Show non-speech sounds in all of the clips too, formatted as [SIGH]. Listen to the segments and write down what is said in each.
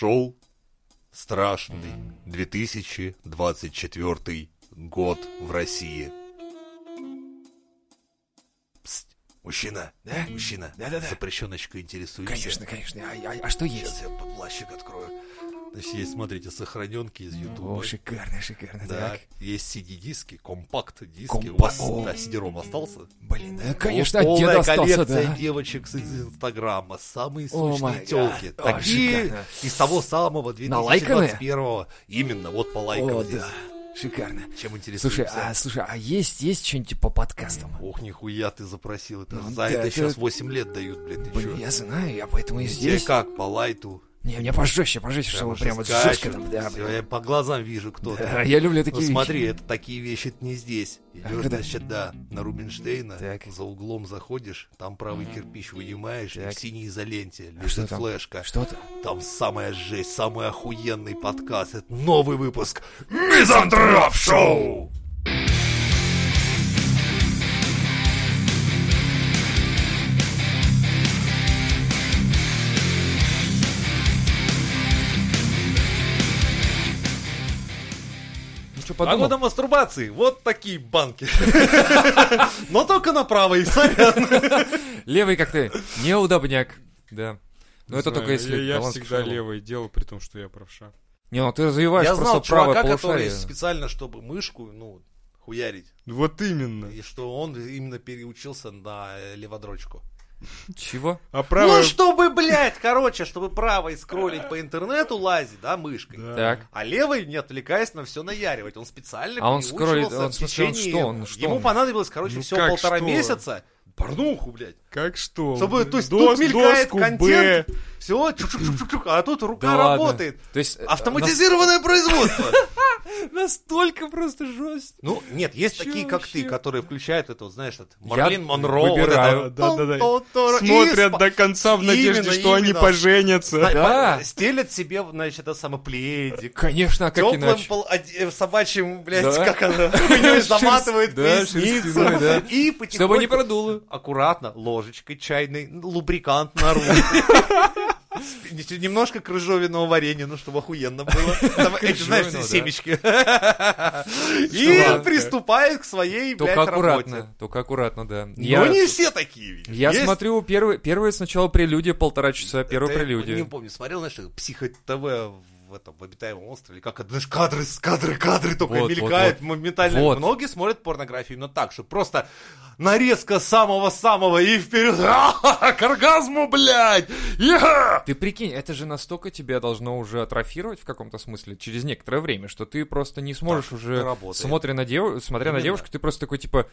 Прошел страшный 2024 год в России. Пст, мужчина, Да? мужчина, Да-да-да. запрещеночка интересуется. Конечно, конечно. А, а- а что есть? Сейчас я плащик открою. Значит, есть, смотрите, сохраненки из Ютуба. О, шикарно, шикарно. Да, Так. есть CD-диски, компакт-диски. У Компа- вас, да, CD-ром остался? Блин, да, конечно, от деда остался, коллекция да. девочек из Инстаграма, самые май телки. Такие из того самого Налайканные? 2021 Именно, вот по лайкам О, здесь. да. Шикарно. Чем интересуешься? Слушай, а слушай, а есть есть что-нибудь по подкастам? Ох, нихуя ты запросил это. Ну За да, это это- сейчас 8 лет дают, блядь, ты Блин, чё? я знаю, я поэтому и здесь. как, по лайту? Не, мне пожестче, пожестче, чтобы прям вот жестко там, да, блин. я по глазам вижу, кто Да, я люблю Ну такие смотри, вещи. это такие вещи это не здесь. Идешь, куда? значит, да, на Рубинштейна, Так. за углом заходишь, там правый кирпич вынимаешь, и Так. в синей изоленте А что лежит там? флешка. Что там? Там самая жесть, самый охуенный подкаст. Это новый выпуск Мизантроп Шоу! Подумал? Погода мастурбации. Вот такие банки. [LAUGHS] Но только на правой, сорян. Левый как ты, неудобняк. Да. Не это только если Я, всегда левый делал, при том, что я правша. Не, ну ты развиваешь Я просто знал правое чувака, который специально, чтобы мышку, ну, хуярить. Вот именно. И что он именно переучился на леводрочку. Чего? А правая... Ну, чтобы, блядь, короче, чтобы правой скроллить по интернету лазить, да, мышкой. Да. Так. А левой, не отвлекаясь на все наяривать. Он специально А он скроллит, он, в смысле, он что, он- что Ему он? понадобилось, короче, Ну всего полтора что? месяца. Порнуху, блядь. Как что? Чтобы, то есть, Дос- тут мелькает доску контент, Б. все, а тут рука Да ладно. работает. То есть... э, Автоматизированное производство. Нас- Настолько просто жестко. Ну, нет, есть Чё такие, как ты, вообще? которые включают это, вот, знаешь, это Марлин Я Монро. вот выбираю. это Да, да, да. и Смотрят до конца в надежде, Именно, что они именно. поженятся. Зна- Да. по- Стелят себе, значит, это самое пледик. Конечно, а как Теплым иначе? пол- э, собачьим, блядь, Да. как она, [LAUGHS] заматывает Да, поясницу. да. [LAUGHS] И Чтобы не потихоньку, продуло. аккуратно, ложечкой чайной, лубрикант на руку. [LAUGHS] Немножко крыжовенного варенья, ну, чтобы охуенно было. [LAUGHS] Там Эти, знаешь, Крыжовенного, да. семечки. [LAUGHS] И приступает к своей, блядь, Только работе. аккуратно, только аккуратно, да. Но не все такие. Я Есть- смотрю, первый, первое сначала прелюдия, полтора часа, первая прелюдия. Не помню, смотрел, знаешь, психо-ТВ в этом, в обитаемом острове, как знаешь, кадры, кадры, кадры только Вот, мелькают вот, моментально. Вот. Многие смотрят порнографию именно так, что просто нарезка самого-самого и вперед [LAUGHS] к оргазму, блядь! Я! Ты прикинь, это же настолько тебя должно уже атрофировать в каком-то смысле через некоторое время, что ты просто не сможешь Так, уже, смотря на, дев... смотря на девушку, ты просто такой, типа,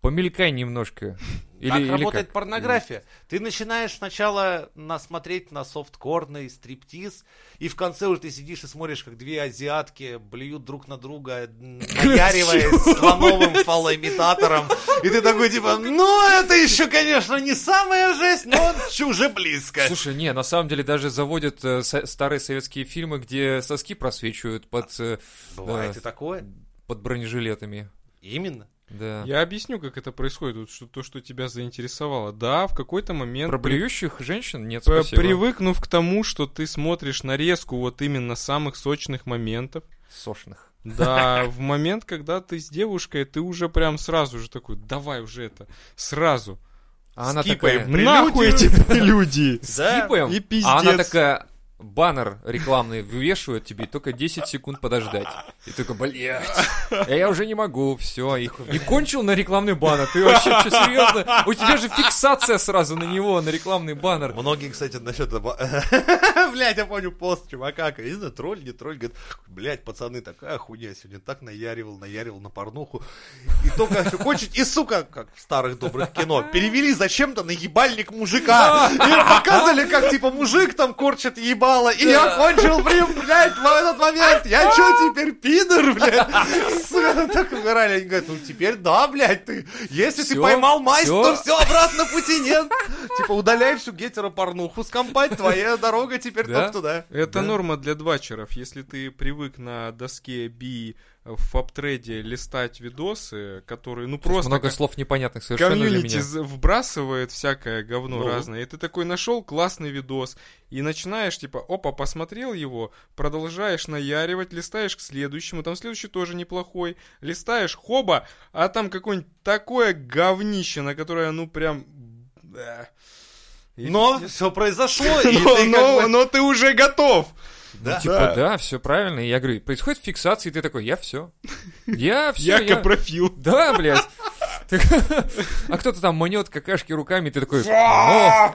помелькай немножко. [LAUGHS] Или, так или работает как? порнография. Ты начинаешь сначала насмотреть на софткорный стриптиз, и в конце уже ты сидишь и смотришь, как две азиатки блюют друг на друга, [LAUGHS] наяриваясь слоновым фалоимитатором. [LAUGHS] И ты такой, типа, ну, это еще, конечно, не самая жесть, но уже близко. Слушай, не, на самом деле даже заводят э, со- старые советские фильмы, где соски просвечивают под, э, Бывает да, и такое. под бронежилетами. Именно. Да. Я объясню, как это происходит, вот что, то, что тебя заинтересовало. Да, в какой-то момент... Про при- блюющих женщин нет, спасибо. Привыкнув к тому, что ты смотришь нарезку вот именно самых сочных моментов, Сошных. да, [LAUGHS] в момент, когда ты с девушкой, ты уже прям сразу же такой, давай уже это, сразу. А она Скипаем. такая... Прелюдию. Нахуй эти прелюдии. [LAUGHS] Да. Скипаем, И пиздец. а она такая, баннер рекламный вывешивает тебе, только 10 секунд подождать. И только, блядь, а я уже не могу, все. И, и кончил на рекламный баннер. Ты вообще, что, серьезно? У тебя же фиксация сразу на него, на рекламный баннер. Многие, кстати, насчет. [LAUGHS] Блядь, я помню пост чувака, я не знаю, тролль, не тролль, говорит, блядь, пацаны, такая хуйня, сегодня так наяривал, наяривал на порнуху. И только всё кончить, и, сука, как в старых добрых кино, перевели зачем-то на ебальник мужика. И показывали, как, типа, мужик там корчит ебало, и я кончил, блин, блядь, в этот момент. Я чё теперь, пидор, блядь? Сука, так угорали. Они говорят, ну теперь да, блядь, ты, если ты поймал всё. то все, обратно пути нет. Типа, удаляй всю гетеропорнуху с компать, твоя дорога теперь Да? только туда. Это Да. норма для двачеров. Если ты привык на доске би в фабтрейде листать видосы, которые, ну, просто Много как слов непонятных совершенно для комьюнити меня. з- вбрасывает всякое говно Ну. разное. И ты такой нашел классный видос. И начинаешь, типа, опа, посмотрел его, продолжаешь наяривать, листаешь к следующему, там следующий тоже неплохой. Листаешь, хоба, а там какое-нибудь такое говнище, на которое, ну, прям... да. И- Но все произошло, [LAUGHS] и но, ты но- как бы- но ты уже готов. Да. Ну, типа, да, все правильно. И я говорю, происходит фиксация, и ты такой, я все. Я [LAUGHS] все. Я капрофил. Да, блядь. [LAUGHS] А кто-то там манет какашки руками, и ты такой, «О,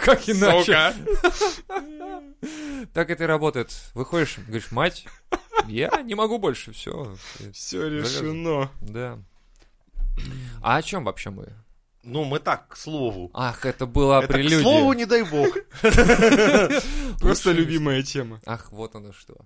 как иначе? Так это и работает. Выходишь, говоришь, мать, я не могу больше, все. Все решено. Да. А о чем вообще мы? Ну, мы так, к слову. Ах, это была Это, к прелюдия. слову, не дай бог. [LAUGHS] Просто любимая тема. Ах, вот оно что.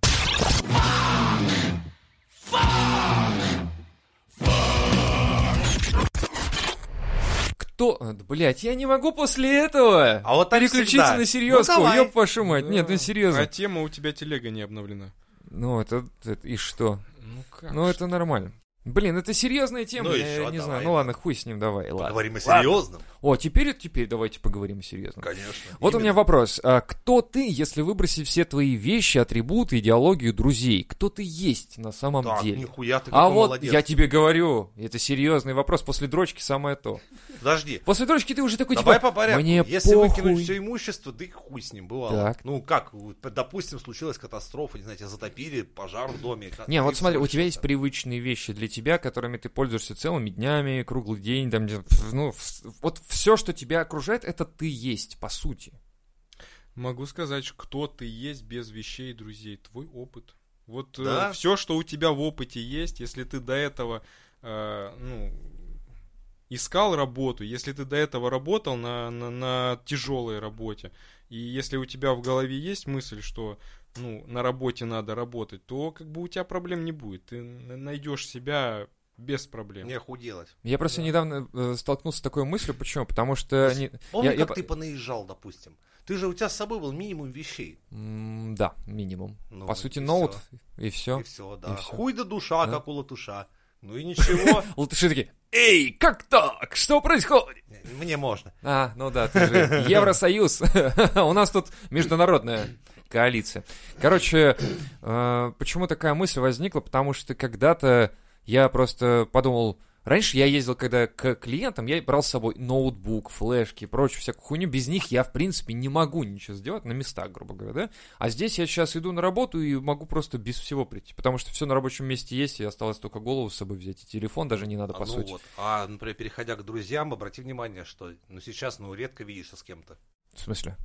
Кто? Блять, я не могу после этого. А вот так Переключиться на серьезку. Ну. Ёб вашу мать. Нет, ну А серьезно. тема у тебя телега не обновлена. Ну, это, это- и что? Ну как? Ну, это нормально. Блин, это серьезная тема, Ну, я ещё не давай, знаю. Ну ладно, хуй с ним, давай, ладно. Поговорим о Ладно. серьезном. О, теперь, теперь давайте поговорим о серьезном. Конечно. Вот у меня Именно. вопрос. А кто ты, если выбросить все твои вещи, атрибуты, идеологию друзей? Кто ты есть на самом Так, деле? нихуя ты А вот молодец. я тебе говорю, это серьезный вопрос. После дрочки самое то. Подожди. После дрочки ты уже такой, Давай типа, по порядку. мне Если похуй. выкинуть все имущество, да и хуй с ним бывало. Так. Ну как, допустим, случилась катастрофа, не знаю, тебя затопили, пожар в доме. Не, вот смотри, у тебя есть привычные вещи для тебя, которыми ты пользуешься целыми днями, круглый день, там, ну, вот все, что тебя окружает, это ты есть, по сути. Могу сказать, кто ты есть без вещей и друзей. Твой опыт. Вот Да. все, что у тебя в опыте есть, если ты до этого э, ну, искал работу, если ты до этого работал на, на, на тяжелой работе, и если у тебя в голове есть мысль, что ну, на работе надо работать, то как бы у тебя проблем не будет. Ты найдешь себя без проблем. Не худелать. Я просто Да. недавно э, столкнулся с такой мыслью, почему? Потому что... не- Помни, я- я как по- ты понаезжал, допустим. Ты же, у тебя с собой был минимум вещей. М, Да, минимум. Ну, По сути, и ноут, всё. и все. И все, да. И всё. Хуй да душа, Да. как у латуша. Ну и ничего. [LAUGHS] Латыши такие, эй, как так? Что происходит? Мне можно. А, ну да, ты же Евросоюз. [LAUGHS] У нас тут международная коалиция. Короче, э, почему такая мысль возникла? Потому что когда-то я просто подумал, Раньше я ездил, когда к клиентам, я брал с собой ноутбук, флешки, прочую всякую хуйню. Без них я, в принципе, не могу ничего сделать на местах, грубо говоря, да? А здесь я сейчас иду на работу и могу просто без всего прийти. Потому что все на рабочем месте есть, и осталось только голову с собой взять. И телефон даже не надо, А, по ну сути. вот. А, например, переходя к друзьям, обрати внимание, что ну сейчас ну редко видишься с кем-то. В смысле?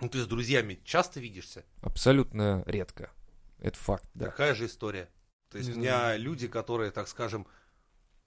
Ну ты с друзьями часто видишься. Абсолютно редко. Это факт, да. Такая же история. То есть Не у меня люди, которые, так скажем,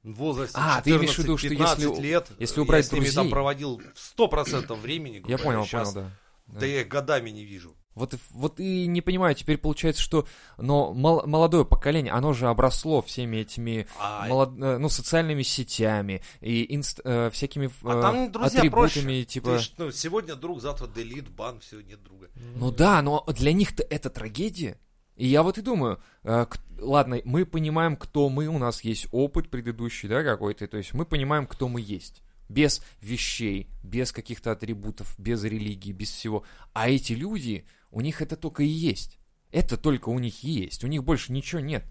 в возрасте А, ты имеешь в виду, что 14-15 если- лет, если убрать я с ними друзей- там проводил 100% времени. Я понял, щас, понял, да. Да я их годами не вижу. Вот, вот и не понимаю, теперь получается, что но мол- молодое поколение, оно же обросло всеми этими А, молод- э, ну, социальными сетями и инст- э, всякими А э, там, друзья, атрибутами, проще. типа... ты ж, ну, сегодня друг, завтра делит, бан, все, нет друга. Ну да, но для них-то это трагедия. И я вот и думаю, э, к- ладно, мы понимаем, кто мы, у нас есть опыт предыдущий, да, какой-то, то есть мы понимаем, кто мы есть. Без вещей, без каких-то атрибутов, без религии, без всего. А эти люди, у них это только и есть. Это только у них и есть, у них больше ничего нет.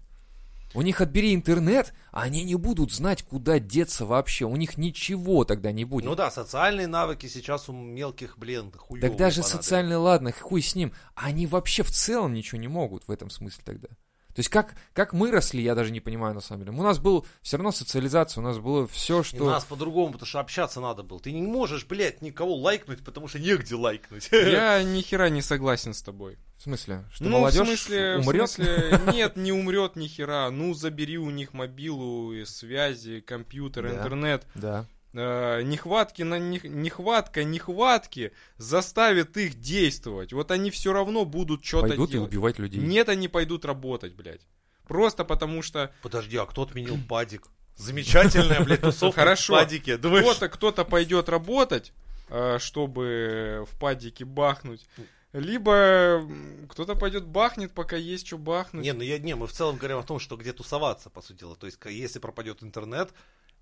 У них отбери интернет, а они не будут знать, куда деться вообще. У них ничего тогда не будет. Ну да, социальные навыки сейчас у мелких, блин, хуёвые. Так даже социальные, ладно, хуй с ним, они вообще в целом ничего не могут в этом смысле тогда. То есть как, как мы росли, я даже не понимаю на самом деле. У нас был все равно социализация, у нас было все, И что... нас по-другому, потому что общаться надо было. Ты не можешь, блядь, никого лайкнуть, потому что негде лайкнуть. Я [LAUGHS] ни хера не согласен с тобой. В смысле? Что ну, молодежь в смысле, умрет? в смысле, [LAUGHS] нет, не умрет ни хера. Ну, забери у них мобилу, и связи, компьютер, Да. интернет. Да. Э, нехватки на них, нехватка нехватки заставит их действовать. Вот они все равно будут что-то Пойдут и делать. убивать людей. Нет, они пойдут работать, блядь. Просто потому что Подожди, а кто отменил [CLEARS THROAT] падик? Замечательная, блядь, [LAUGHS] тусовка Хорошо. в падике. Думаешь, кто-то кто-то пойдет работать, э, чтобы в падике бахнуть. Либо кто-то пойдет бахнет, пока есть что бахнуть. Не, ну я, не, мы в целом говорим о том, что где тусоваться, по сути дела. То есть, если пропадет интернет,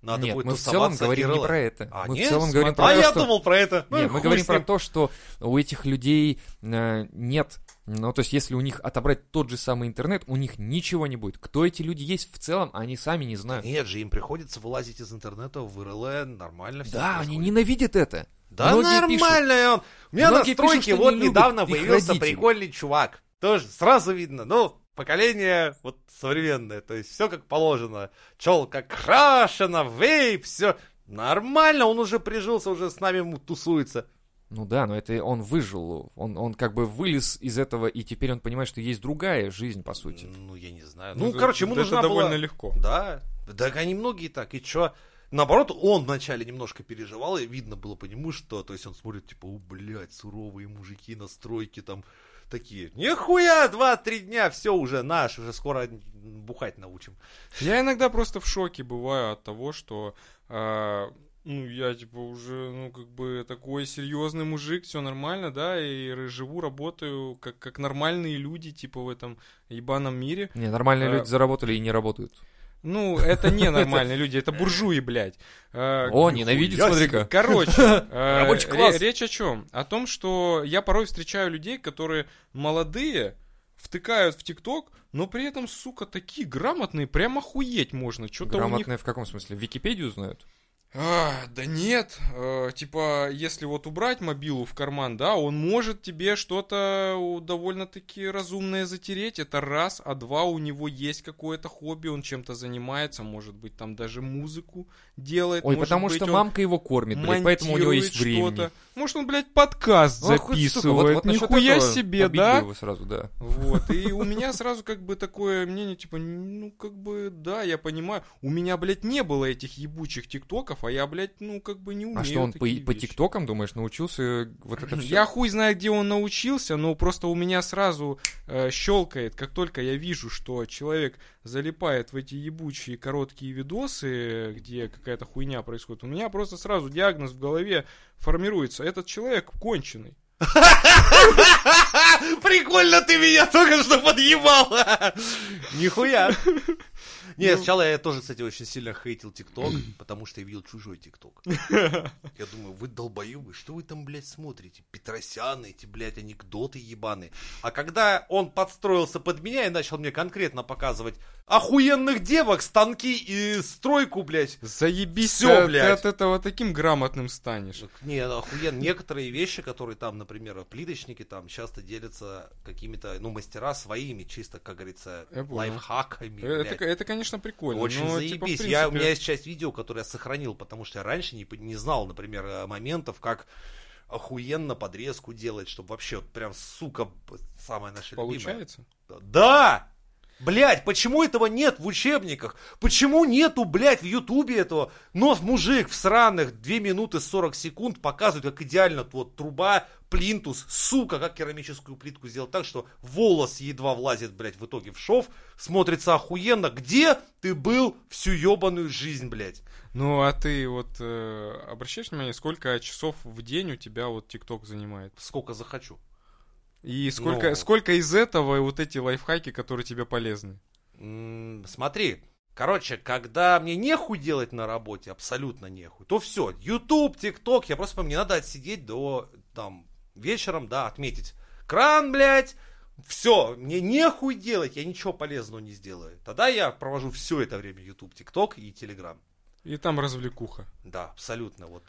надо Нет, будет мы в целом говорим не про это. А, мы нет? в целом говорим А про то, я что... думал про это. Ну Нет, мы говорим про то, что у этих людей э, нет, ну то есть если у них отобрать тот же самый интернет, у них ничего не будет. Кто эти люди есть в целом, они сами не знают. Нет же, им приходится вылазить из интернета в ИРЛ, нормально все Да, они происходит. ненавидят это. Да Многие нормально он. У меня на Многие пишут, стройке что вот не недавно их появился родители. прикольный чувак. Тоже сразу видно, ну, поколение вот современное, то есть все как положено. Челка крашена, вейп, все нормально, он уже прижился, уже с нами тусуется. Ну да, но это он выжил, он, он как бы вылез из этого, и теперь он понимает, что есть другая жизнь, по сути. Ну, я не знаю. Ну, Ну, это- короче, ему это нужна довольно была... легко. Да, так они многие так, и чё? Наоборот, он вначале немножко переживал, и видно было по нему, что, то есть он смотрит, типа, о, блядь, суровые мужики на стройке там такие. Нихуя, два-три дня, все уже наш, уже скоро бухать научим. Я иногда просто в шоке бываю от того, что а, ну, я типа уже, ну, как бы такой серьезный мужик, все нормально, да, и живу, работаю как, как нормальные люди, типа в этом ебаном мире. Не, нормальные А- люди заработали и не работают. Ну, это не [LAUGHS] нормальные люди, это буржуи, блядь. А, О, ненавидит, смотри-ка. Короче, [LAUGHS] э, речь о чем? О том, что я порой встречаю людей, которые молодые, втыкают в ТикТок, но при этом, сука, такие грамотные, прям охуеть можно. Что-то у них Грамотные в каком смысле? Википедию знают? А, да нет, э, типа, если вот убрать мобилу в карман, да, он может тебе что-то довольно-таки разумное затереть, это раз, а два, у него есть какое-то хобби, он чем-то занимается, может быть, там даже музыку делает. Ой, потому быть, что мамка его кормит, блядь, поэтому у него есть что-то. Может, он, блядь, подкаст сука, записывает, вот- вот насчет нихуя себе, да? его сразу, да. Вот, и у меня сразу как бы такое мнение, типа, ну, как бы, да, я понимаю, у меня, блядь, не было этих ебучих тиктоков, а я, блядь, ну, как бы не умею А что, он по, тиктокам, думаешь, научился вот это все? Я хуй знает, где он научился, но просто у меня сразу э, щелкает, как только я вижу, что человек залипает в эти ебучие короткие видосы, где какая-то хуйня происходит, у меня просто сразу диагноз в голове формируется. Этот человек конченый. [LAUGHS] Прикольно ты меня только что подъебал. [LAUGHS] Нихуя. Не, сначала я тоже, кстати, очень сильно хейтил ТикТок, [CLEARS THROAT] потому что я видел чужой ТикТок. [LAUGHS] Я думаю, вы долбоебы, что вы там, блядь, смотрите? Петросяны, эти, блядь, анекдоты ебаные. А когда он подстроился под меня и начал мне конкретно показывать охуенных девок, станки и стройку, блядь. Заебись, Всё, ты, блядь. ты от этого таким грамотным станешь. Не, охуенно. Некоторые вещи, которые там, например, плиточники там часто делятся какими-то, ну, мастера своими, чисто, как говорится, лайфхаками. Э, блядь. Это, это, конечно, прикольно. Очень но, типа, заебись. я, у принципе, меня есть часть видео, которое я сохранил, потому что я раньше не, не знал, например, э, моментов, как охуенно подрезку делать, чтобы вообще вот прям, сука, самое наше любимое. Получается? Да! Блять, почему этого нет в учебниках? Почему нету, блядь, в Ютубе этого? Но мужик в сраных 2 минуты 40 секунд показывает, как идеально вот труба, плинтус, сука, как керамическую плитку сделать так, что волос едва влазит, блядь, в итоге в шов, смотрится охуенно. Где ты был всю ебаную жизнь, блядь? Ну, а ты вот э, обращаешь внимание, сколько часов в день у тебя вот ТикТок занимает? Сколько захочу. И сколько, Ну. сколько из этого вот эти лайфхаки, которые тебе полезны? Смотри, короче, когда мне нехуй делать на работе, абсолютно нехуй, то все, YouTube, TikTok, я просто, мне надо отсидеть до, там, вечером, да, отметить. Кран, блядь, все, мне нехуй делать, я ничего полезного не сделаю. Тогда я провожу все это время YouTube, TikTok и Telegram. И там развлекуха. Да, абсолютно, вот.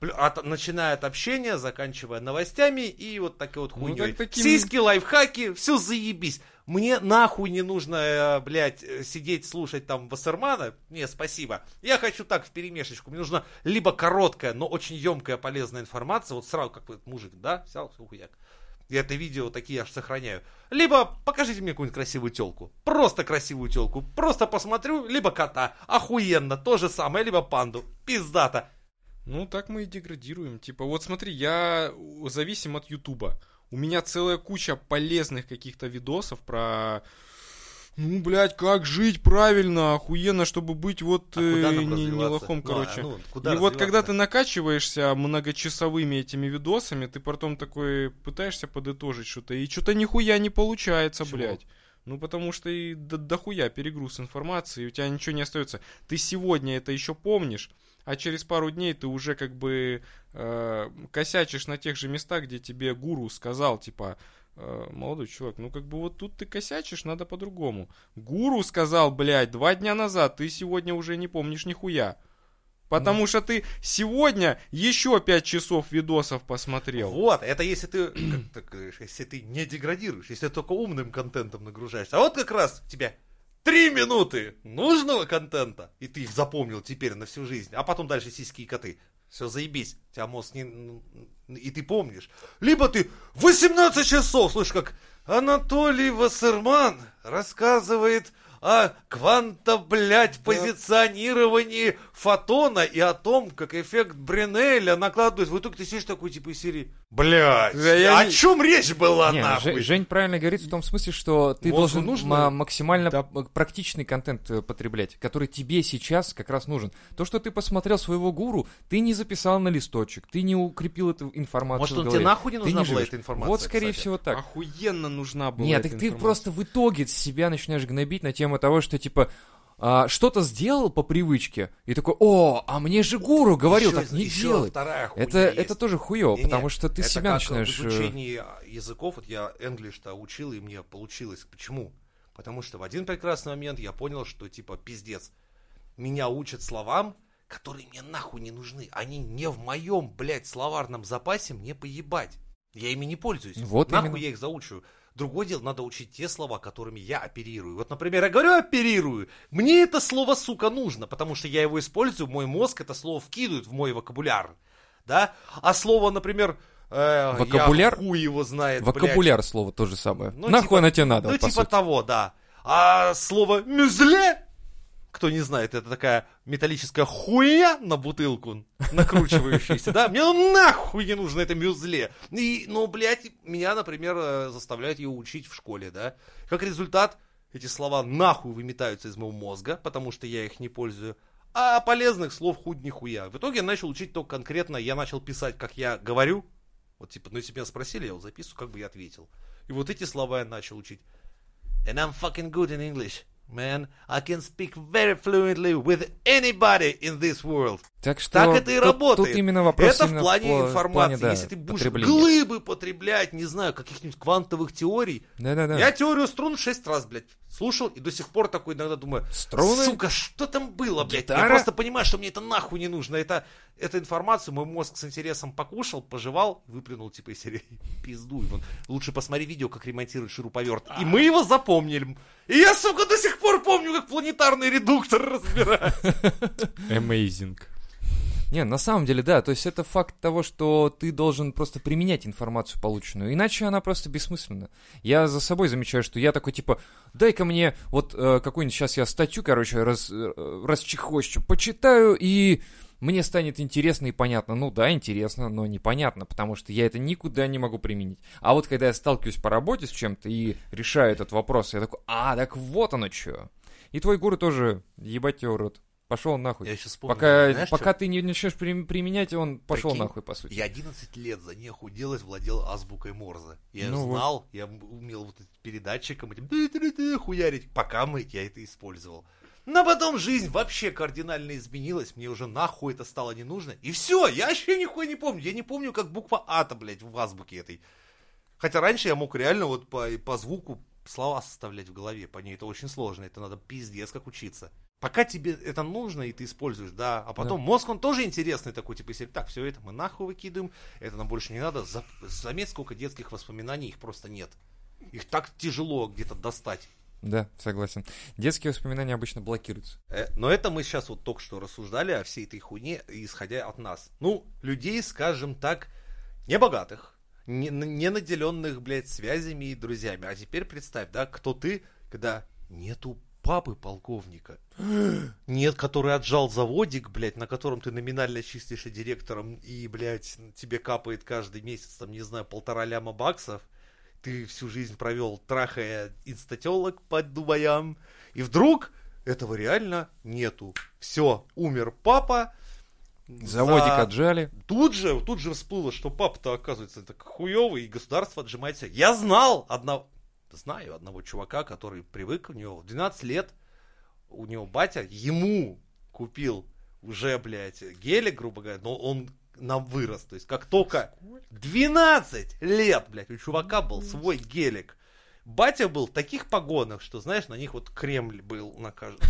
От, начиная от общения, заканчивая новостями и вот такой вот Ну, хуйней. так таким- Сиськи, лайфхаки, все заебись. Мне нахуй не нужно, э, блядь, э, сидеть, слушать там Вассермана. Не, спасибо. Я хочу так в перемешечку. Мне нужна либо короткая, но очень емкая, полезная информация. Вот сразу, как этот мужик, да, взял, хуяк. Я это видео такие аж сохраняю. Либо покажите мне какую-нибудь красивую телку. Просто красивую телку. Просто посмотрю. Либо кота. Охуенно. То же самое. Либо панду. Пиздата. Ну, так мы и деградируем. Типа, вот смотри, я зависим от Ютуба. У меня целая куча полезных каких-то видосов про ну, блядь, как жить правильно, охуенно, чтобы быть вот А э, не, не лохом, Ну, короче. а, ну, куда и вот когда ты накачиваешься многочасовыми этими видосами, ты потом такой пытаешься подытожить что-то, и что-то нихуя не получается, Почему? блядь. Ну, потому что и до, дохуя перегруз информации, и у тебя ничего не остается. Ты сегодня это еще помнишь, а через пару дней ты уже как бы э, косячишь на тех же местах, где тебе гуру сказал, типа, э, молодой человек, ну как бы вот тут ты косячишь, надо по-другому. Гуру сказал, блядь, два дня назад, ты сегодня уже не помнишь нихуя. Потому что ты сегодня еще пять часов видосов посмотрел. Вот, это если ты, как говоришь, если ты не деградируешь, если ты только умным контентом нагружаешься. А вот как раз тебе три минуты нужного контента, и ты их запомнил теперь на всю жизнь, а потом дальше сиськи и коты. Все, заебись, у тебя мозг не... И ты помнишь. Либо ты 18 часов, слышишь, как Анатолий Вассерман рассказывает о кванто, блядь, позиционировании фотона и о том, как эффект Бринеля накладывает. В итоге ты сидишь такой, типа, из серии, блядь, Да я о не- чем речь была, Не, нахуй? Жень, Жень правильно говорит в том смысле, что ты Мозгу должен нужно- ма- максимально Да. практичный контент э, потреблять, который тебе сейчас как раз нужен. То, что ты посмотрел своего гуру, ты не записал на листочек, ты не укрепил эту информацию Может, он тебе нахуй не нужна была живешь. эта информация, Вот, скорее кстати? всего, так. Охуенно нужна была Нет, эта так ты просто в итоге себя начинаешь гнобить на тему того, что типа а, что-то сделал по привычке, и такой, о, а мне же гуру говорил Ещё- так не вторая хуйня Это, есть. это тоже хуево, потому что ты это себя как начинаешь... в э, изучении языков, вот я English-то учил, и мне получилось. Почему? Потому что в один прекрасный момент я понял, что типа пиздец. Меня учат словам, которые мне нахуй не нужны. Они не в моем, блядь, словарном запасе, мне поебать. Я ими не пользуюсь. Вот нахуй именно. я их заучиваю. Другое дело, надо учить те слова, которыми я оперирую. Вот, например, я говорю оперирую. Мне это слово, сука, нужно, потому что я его использую, мой мозг это слово вкидывает в мой вокабуляр. Да? А слово, например, э, Вокабуляр? я его знает, блядь. Вокабуляр слово то же самое. Ну, Нахуй типа- оно тебе надо, Ну, вот типа сути. того, да. А слово мюзле, кто не знает, это такая металлическая хуя на бутылку, накручивающаяся, да? Мне ну нахуй не нужно это мюзле. И, ну, блядь, меня, например, э, заставляют ее учить в школе, да? Как результат, эти слова нахуй выметаются из моего мозга, потому что я их не пользую. А полезных слов хуй нихуя. В итоге я начал учить только конкретно, я начал писать, как я говорю. Вот типа, ну если меня спросили, я вот записываю, как бы я ответил. И вот эти слова я начал учить. And I'm fucking good in English. Man, I can speak very fluently with anybody in this world. Так что Так это и тут, работает. Тут именно вопрос это именно в плане пла- информации. плане, да, Если ты будешь глыбы потреблять, не знаю, каких-нибудь квантовых теорий. Да-да-да. Я теорию струн шесть раз, блядь, слушал и до сих пор такой иногда думаю, Струны? сука, что там было, блядь? Я Гитара? просто понимаю, что мне это нахуй не нужно. Это, эту информацию мой мозг с интересом покушал, пожевал, выплюнул типа из серии [LAUGHS] пизду. Вон, лучше посмотри видео, как ремонтируют шуруповерт. И мы его запомнили. И я, сука, до сих пор помню, как планетарный редуктор [LAUGHS] разбирать. Amazing. Не, на самом деле, да, то есть это факт того, что ты должен просто применять информацию полученную, иначе она просто бессмысленна. Я за собой замечаю, что я такой, типа, дай-ка мне вот э, какую-нибудь сейчас я статью, короче, раз, э, расчехвощу, почитаю, и мне станет интересно и понятно. Ну да, интересно, но непонятно, потому что я это никуда не могу применить. А вот когда я сталкиваюсь по работе с чем-то и решаю этот вопрос, я такой, а, так вот оно что. И твой гуру тоже, ебать его рот. Пошел нахуй. Я сейчас вспомнил. Пока, знаешь, пока ты не начнешь при- применять, он пошел Прикинь, нахуй, по сути. Я 11 лет за нехуй делать владел азбукой Морзе. Я Ну вот. знал, я м- умел вот этим передатчиком этим хуярить, пока мы я это использовал. Но потом жизнь вообще кардинально изменилась, мне уже нахуй это стало не нужно. И все, я вообще нихуя не помню. Я не помню, как буква А-то, блядь, в азбуке этой. Хотя раньше я мог реально вот по, по звуку слова составлять в голове. По ней это очень сложно, это надо пиздец как учиться. Пока тебе это нужно, и ты используешь, да, а потом мозг, он тоже интересный такой, типа, если так, все это мы нахуй выкидываем, это нам больше не надо, За- заметь, сколько детских воспоминаний, их просто нет. Их так тяжело где-то достать. Да, согласен. Детские воспоминания обычно блокируются. Э, Но это мы сейчас вот только что рассуждали о всей этой хуйне, исходя от нас. Ну, людей, скажем так, небогатых, не, не наделенных, блядь, связями и друзьями. А теперь представь, да, кто ты, когда нету папы полковника. [GASPS] Нет, который отжал заводик, блядь, на котором ты номинально чистишь директором и, блядь, тебе капает каждый месяц, там, не знаю, полтора ляма баксов. ты всю жизнь провел, трахая инстателок под дубаям, и вдруг этого реально нету. Все, умер папа. Заводик За- отжали. Тут же, тут же всплыло, что папа-то, оказывается, так хуёвый, и государство отжимается. Я знал одного, знаю одного чувака, который привык, у него в 12 лет, у него батя ему купил уже, блядь, гелик, грубо говоря, но он на вырос. То есть, как только 12 лет, блядь, у чувака был свой гелик. Батя был в таких погонах, что, знаешь, на них вот Кремль был на каждом.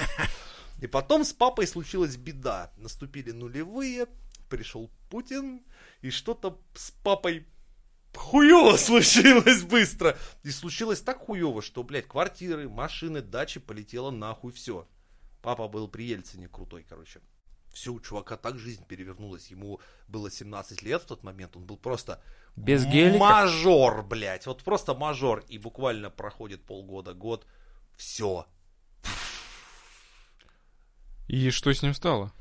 [LAUGHS] И потом с папой случилась беда. Наступили нулевые, пришел Путин, и что-то с папой хуево [LAUGHS] случилось быстро. И случилось так хуево, что, блядь, квартиры, машины, дачи полетело нахуй все. Папа был при Ельцине крутой, короче. Все, у чувака так жизнь перевернулась. Ему было 17 лет в тот момент. Он был просто Без гелика. мажор, блядь. Вот просто мажор. И буквально проходит полгода, год. Все. И что с ним стало?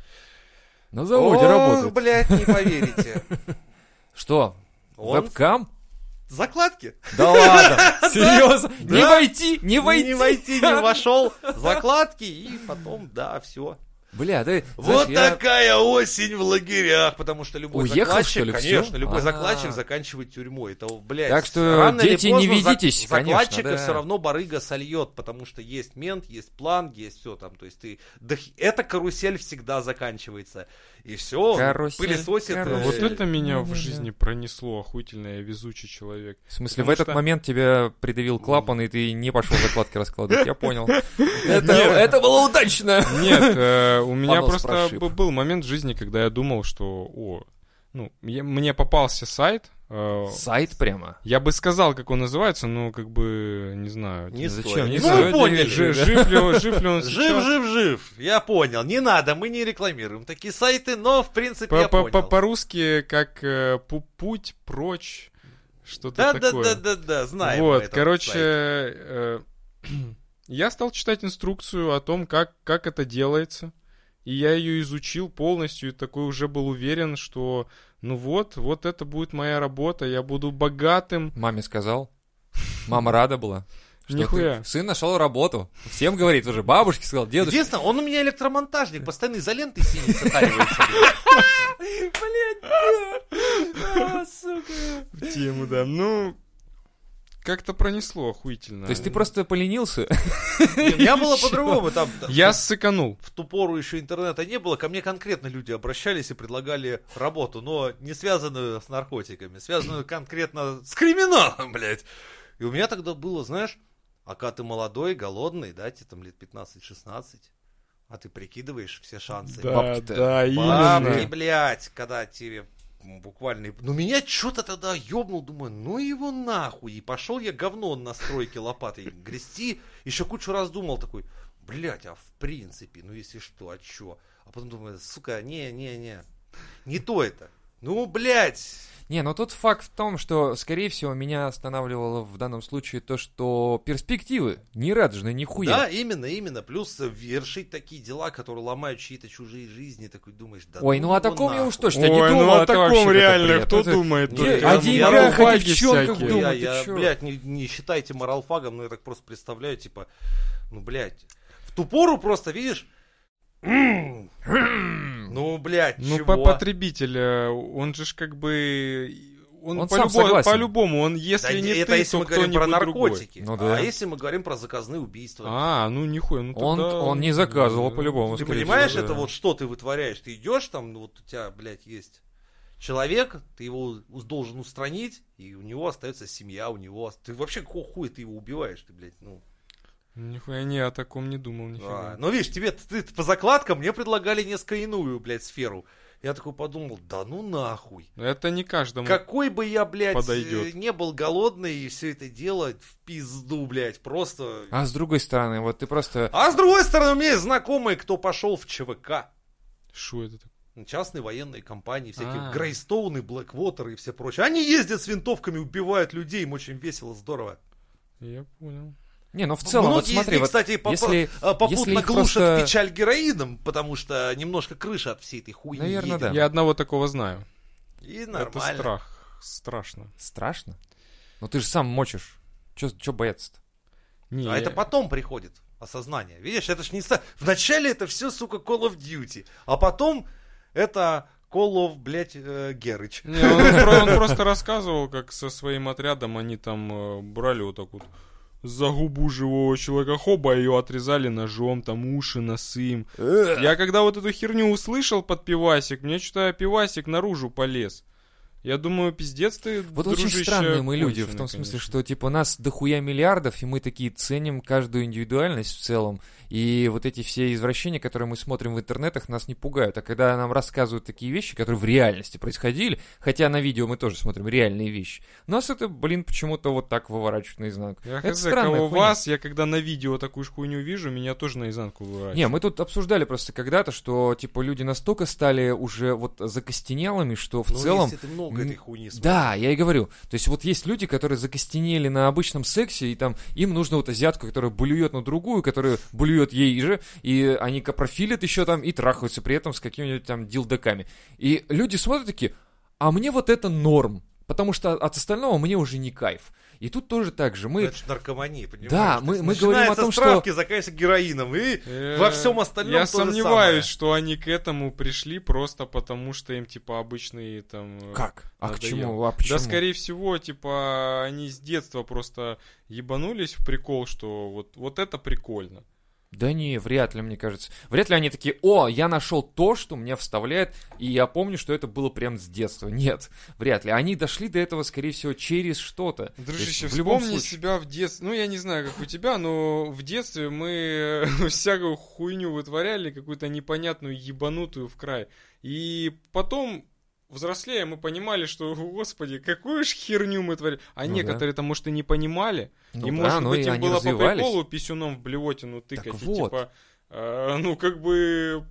На заводе работает. блядь, не поверите. [LAUGHS] Что? Он Вебкам? закладки. Да ладно, [LAUGHS] серьезно? Не Да. войти, не войти. Не войти, не [LAUGHS] вошел. Закладки и потом, да, все. Бля, ты, Вот знаешь, я- такая осень в лагерях, потому что любой Уехал, закладчик, ли, конечно, любой закладчик заканчивает тюрьмой. Это, блядь, Так что, рано или дети, не зак- ведитесь, конечно, Закладчика да. все равно барыга сольет, потому что есть мент, есть план, есть все там. То есть ты, да, эта карусель всегда заканчивается. И все, Карусель, пылесосит. карусель. э, Вот это меня в жизни пронесло, охуительно, я везучий человек. В смысле, Потому в этот что- момент тебя придавил клапан, и ты не пошел закладки раскладывать, я понял. [LAUGHS] Это, было удачно. Нет, э, у меня просто был момент в жизни, когда я думал, что, о, ну, мне попался сайт, Сайт прямо. я бы сказал, как он называется, но как бы, не знаю. Не Зачем? Не ну, вы поняли. Жи- жив, ли он, жив ли он Жив, сейчас? жив, жив. Я понял. Не надо, мы не рекламируем такие сайты, но в принципе я По- по- понял. По-русски как э, пу- путь прочь, что-то Да, да, такое. да, да, да, знаем. Вот, этот короче, сайт. э, [CLEARS THROAT] я стал читать инструкцию о том, как, как это делается. И я ее изучил полностью, и такой уже был уверен, что ну вот, вот это будет моя работа, я буду богатым. Маме сказал. Мама рада была. что Нихуя. ты- Сын нашел работу. Всем говорит уже. Бабушке сказал, дедушке. Единственное, он у меня электромонтажник, постоянно изолентой синей сотаривается. [LAUGHS] В тему, да. Ну, как-то пронесло охуительно. То есть ты просто поленился? У меня было по-другому. Там Я ссыканул. в ту пору еще интернета не было, ко мне конкретно люди обращались и предлагали работу, но не связанную с наркотиками, связанную конкретно с криминалом, блядь. И у меня тогда было, знаешь, а когда ты молодой, голодный, да, тебе там лет 15-16, а ты прикидываешь все шансы. Да, Бабки-то. да, Бабки, именно. блядь, когда тебе буквально... Ну, меня что-то тогда ёбнул, думаю, ну его нахуй. И пошел я говно на стройке лопатой грести. Еще кучу раз думал такой, блядь, а в принципе, ну если что, а чё? А потом думаю, сука, не-не-не, не то это. Ну, блядь, Не, но тут факт в том, что, скорее всего, меня останавливало в данном случае то, что перспективы не радужны нихуя. да, именно, именно. Плюс вершить такие дела, которые ломают чьи-то чужие жизни, такой думаешь, да Ой, ну о таком я нахуй. уж точно не Ой, думал. ну о это таком реально, кто Это- думает? Не, о деньгах, о девчонках думал. я, я, блядь, не, не считайте моралфагом, но я так просто представляю, типа, ну, блядь, в ту пору просто, видишь, ну, блядь, Ну, чего? по потребитель, э, он же ж как бы... Он, Он сам по-любому, по-любому, он Да если не это ты, если то мы говорим про кто-нибудь другой. наркотики. Ну да. А если мы говорим про заказные убийства? А, ну нихуя, ну Он, тогда- он не заказывал по-любому. Ты понимаешь, всего, это да. вот что ты вытворяешь? Ты идешь там, ну вот у тебя, блядь, есть человек, ты его должен устранить, и у него остается семья, у него... Ты вообще какого хуя ты его убиваешь? Ты, блядь, ну... Нихуя не, о таком не думал, А, нифига. ну, видишь, тебе ты, по закладкам мне предлагали несколько иную, блядь, сферу. Я такой подумал, да ну нахуй. Это не каждому. Какой бы я, блядь, подойдет. не был голодный и все это дело в пизду, блядь, просто... А с другой стороны, вот ты просто... А с другой стороны, у меня есть знакомые, кто пошел в ЧВК. Шо это такое? Частные военные компании, всякие А. Грейстоуны, Блэквотеры и все прочее. Они ездят с винтовками, убивают людей, им очень весело, здорово. Я понял. Не, ну в целом, вот Многие смотри, из них, вот кстати, попа- если- а, попутно если глушат просто- печаль героином, потому что немножко крыша от всей этой хуйни Наверно, едет. да. Я одного такого знаю. И Это нормально. страх. Страшно. страшно. Ну ты же сам мочишь. Че бояться-то? Не, А это потом приходит осознание. Видишь, это ж не... Вначале это все, сука, Call of Duty, а потом это Call of, блядь, э, Герыч. Не, он, он [LAUGHS] просто рассказывал, как со своим отрядом они там э, брали вот так вот за губу живого человека, хоба, ее отрезали ножом, там уши, носы им. Я когда вот эту херню услышал под пивасик, мне что-то пивасик наружу полез. Я думаю, пиздец ты, Вот очень дружище, странные мы люди, в конченый, том смысле, конечно. что типа нас дохуя миллиардов, и мы такие ценим каждую индивидуальность в целом. И вот эти все извращения, которые мы смотрим в интернетах, нас не пугают. А когда нам рассказывают такие вещи, которые в реальности происходили, хотя на видео мы тоже смотрим реальные вещи, нас это, блин, почему-то вот так выворачивает наизнанку. Я это хз, странная кого хуйня. вас, я когда на видео такую ж хуйню вижу, меня тоже наизнанку выворачивает. Не, мы тут обсуждали просто когда-то, что типа люди настолько стали уже вот закостенелыми, что в Ну, целом м, этой хуйни смотришь. Да, я и говорю. То есть вот есть люди, которые закостенели на обычном сексе, и там им нужно вот азиатку, которая блюет на другую, которая блюет ей же, и они капрофилят еще там и трахаются при этом с какими-нибудь там дилдаками. И люди смотрят такие, а мне вот это норм, потому что от остального мне уже не кайф. И тут тоже так же. Мы... Это ж наркомания, понимаешь? Да, мы- мы говорим о начинается том, с что- травки, заканчивается героином, и Э, во всем остальном Я то же сомневаюсь, самое. что они к этому пришли просто потому, что им, типа, обычные там... э, Как? А к чему? А почему? Да, скорее всего, типа, они с детства просто ебанулись в прикол, что вот, вот это прикольно. Да не, вряд ли, мне кажется. Вряд ли они такие, о, я нашел то, что мне вставляет, и я помню, что это было прям с детства. Нет, вряд ли. Они дошли до этого, скорее всего, через что-то. То есть Дружище, в любом вспомни случае. себя в детстве. Ну, я не знаю, как у тебя, но в детстве мы [LAUGHS] всякую хуйню вытворяли, какую-то непонятную, ебанутую в край. И потом, взрослея, мы понимали, что, господи, какую ж херню мы творили. А Ну некоторые там, может, и не понимали. Ну и, да, может ну быть, им было по приколу писюном в блевотину тыкать. и, вот. типа, э, ну, как бы,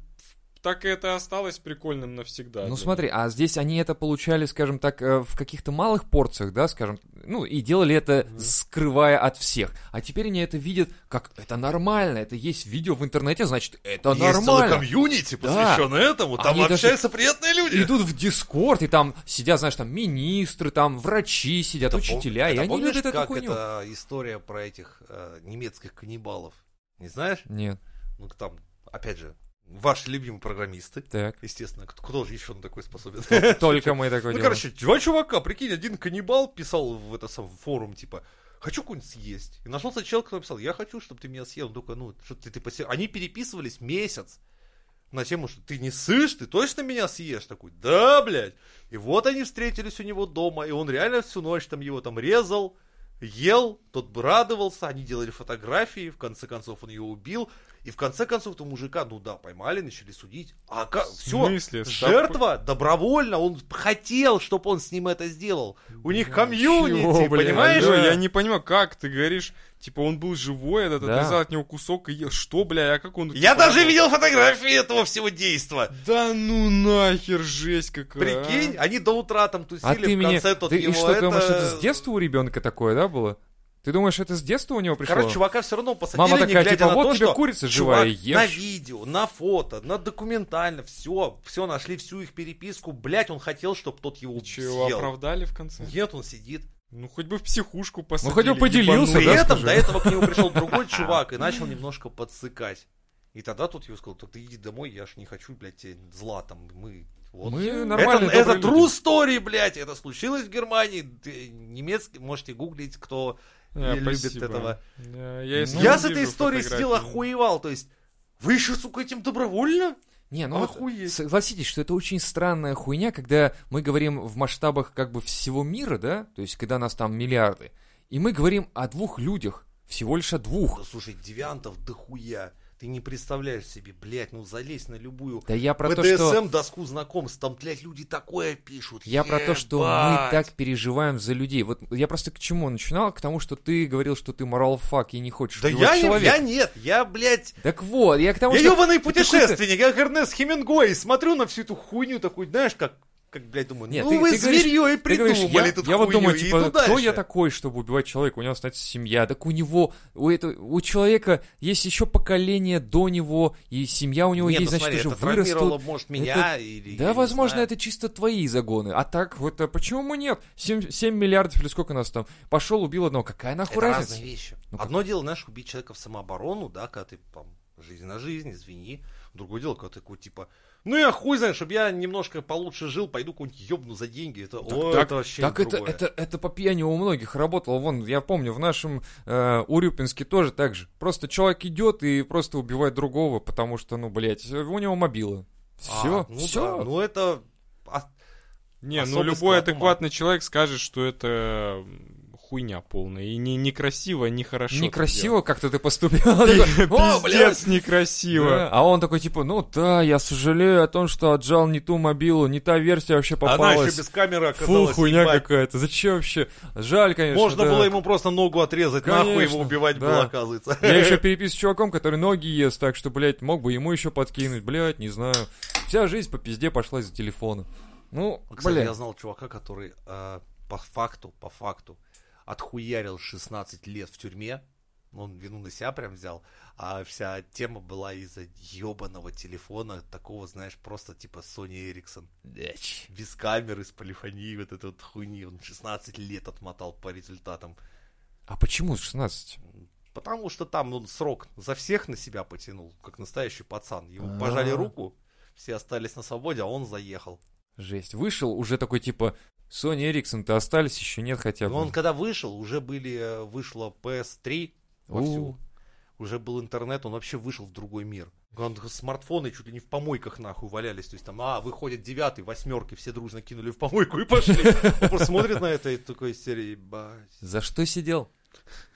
так и это осталось прикольным навсегда. Ну смотри, а здесь они это получали, скажем так, э, в каких-то малых порциях, да, скажем, ну и делали это скрывая от всех. А теперь они это видят как это нормально, это есть видео в интернете, значит это Есть нормально. комьюнити, Да. посвященный этому, там Они даже общаются приятные люди. Идут в Дискорд, и там сидят, знаешь, там министры, там врачи сидят, Это учителя, пом- и это они помнишь, любят эту как хуйню. это история про этих э, немецких каннибалов? Не знаешь? Нет, Ну, там, опять же, ваши любимые программисты. так. Естественно, кто, кто же еще на такой способен? [LAUGHS] Только мы такое Ну, короче, два чувака, прикинь, один каннибал писал в это сам форум, типа, хочу какую-нибудь съесть. И нашелся человек, который написал, я хочу, чтобы ты меня съел. Такой, ну, что ты, ты посе-» Они переписывались месяц на тему, что ты не сышь, ты точно меня съешь? Такой, да, блядь. И вот они встретились у него дома, и он реально всю ночь там его там резал, ел, тот радовался, они делали фотографии, в конце концов он ее убил, и в конце концов этого мужика, ну да, поймали, начали судить. А как, В все, смысле? жертва добровольно, он хотел, чтобы он с ним это сделал. У них Чего, комьюнити, блин, понимаешь? Алло, я не понимаю, как ты говоришь, типа он был живой, этот Да. отрезал от него кусок и ел. Что, бля, а как он... Я типа, даже работал? видел фотографии этого всего действа. Да ну нахер, жесть какая. Прикинь, они до утра там тусили, А ты в конце тот Ты его и что, это... думаешь, это с детства у ребенка такое, да, было? Ты думаешь, это с детства у него пришло? Короче, чувака все равно посадили, Мама не такая, глядя типа, на вот то, тебе что курица чувак живая, ешь. на видео, на фото, на документально, все, все нашли, всю их переписку. Блять, он хотел, чтобы тот его Чего, съел. оправдали в конце? Нет, он сидит. Ну, хоть бы в психушку посадили. хоть бы поделился, При да, этом скажи? до этого к нему пришел [LAUGHS] другой чувак и начал немножко подсыкать. И тогда тут его сказал, так ты иди домой, я ж не хочу, блядь, тебе зла там, мы... Вот. Мы это, нормальные, это добрые true люди. story, блядь, это случилось в Германии, немецкий, можете гуглить, кто А, любит спасибо. этого. Я, я если я не с этой историей сидел фотографии. охуевал, то есть, вы еще, сука, этим добровольно? Не, ну вот Охуеть. согласитесь, что это очень странная хуйня, когда мы говорим в масштабах как бы всего мира, да, то есть когда нас там миллиарды, и мы говорим о двух людях, всего лишь о двух. Да слушай, девиантов дохуя. Ты не представляешь себе, блядь, ну залезь на любую Да я про то, что... Доску знакомств, там, блядь, люди такое пишут. Я про то, что мы так переживаем за людей. Вот я просто к чему начинал? К тому, что ты говорил, что ты морал фак и не хочешь Да я, человека. я нет, я, блядь, Так вот, я к тому, я что... ебаный это какой-то- путешественник, я Эрнест Хемингуэй, смотрю на всю эту хуйню такую, знаешь, как как, блядь, думаю, Нет, ну ты- вы ты говоришь- зверьё и Ты говоришь, придумали я, тут я вот думаю, типа, кто я дальше. такой, чтобы убивать человека? У него остается семья. Так у него, у, этого, у человека есть еще поколение до него, и семья у него Нет, есть, ну значит, смотри, уже это вырастут. может, меня или... Да, я возможно, это чисто твои загоны. А так, вот а почему нет? 7, миллиардов или сколько нас там? Пошел, убил одного. Какая нахуй Это разница? разные вещи. Ну, как? Одно дело, знаешь, убить человека в самооборону, да, когда ты там жизнь на жизнь, извини. Другое дело, когда ты такой, типа, ну я хуй знаю, чтобы я немножко получше жил, пойду кого-нибудь ёбну за деньги. Это, о, так, это вообще Так это, это, это по пьяни у многих работало. Вон, я помню, в нашем э, Урюпинске тоже так же. Просто человек идет и просто убивает другого, потому что, ну, блядь, у него мобила. Все, А, ну все. да, ну это... а, Не, ну любой ума. адекватный человек скажет, что это хуйня полная. И не, некрасиво, не хорошо. Некрасиво как-то ты поступил. [LAUGHS] Пиздец некрасиво. А он такой, типа, ну да, я сожалею о том, что отжал не ту мобилу, не та версия вообще Она попалась. еще без камеры Фу, оказалась. хуйня ебать. какая-то. Зачем вообще? Жаль, конечно. Можно было ему просто ногу отрезать, нахуй Конечно, его убивать было, оказывается. Я еще [LAUGHS] перепис с чуваком, который ноги ест, так что, блядь, мог бы ему еще подкинуть, блядь, не знаю. Вся жизнь по пизде пошла из-за телефона. Ну, Кстати, блядь. я знал чувака, который э, по факту, по факту, отхуярил 16 лет в тюрьме. Он вину на себя прям взял. А вся тема была из-за ебаного телефона, такого, знаешь, просто типа Sony Ericsson. Блядь. Без камеры, с полифонией, вот этой вот хуйни. Он 16 лет отмотал по результатам. А почему 16? Потому что там он срок за всех на себя потянул, как настоящий пацан. Ему А. пожали руку, все остались на свободе, а он заехал. Жесть. Вышел уже такой, типа, Sony Ericsson-то остались, еще нет хотя бы. Но он когда вышел, уже были, э, вышло PS3 вовсю. Уже был интернет, он вообще вышел в другой мир. Он, смартфоны чуть ли не в помойках нахуй валялись. То есть там, а, выходит девятый, восьмерки, все дружно кинули в помойку и пошли. [LAUGHS] Он просто смотрит на это и такой серии, ебать. За что сидел?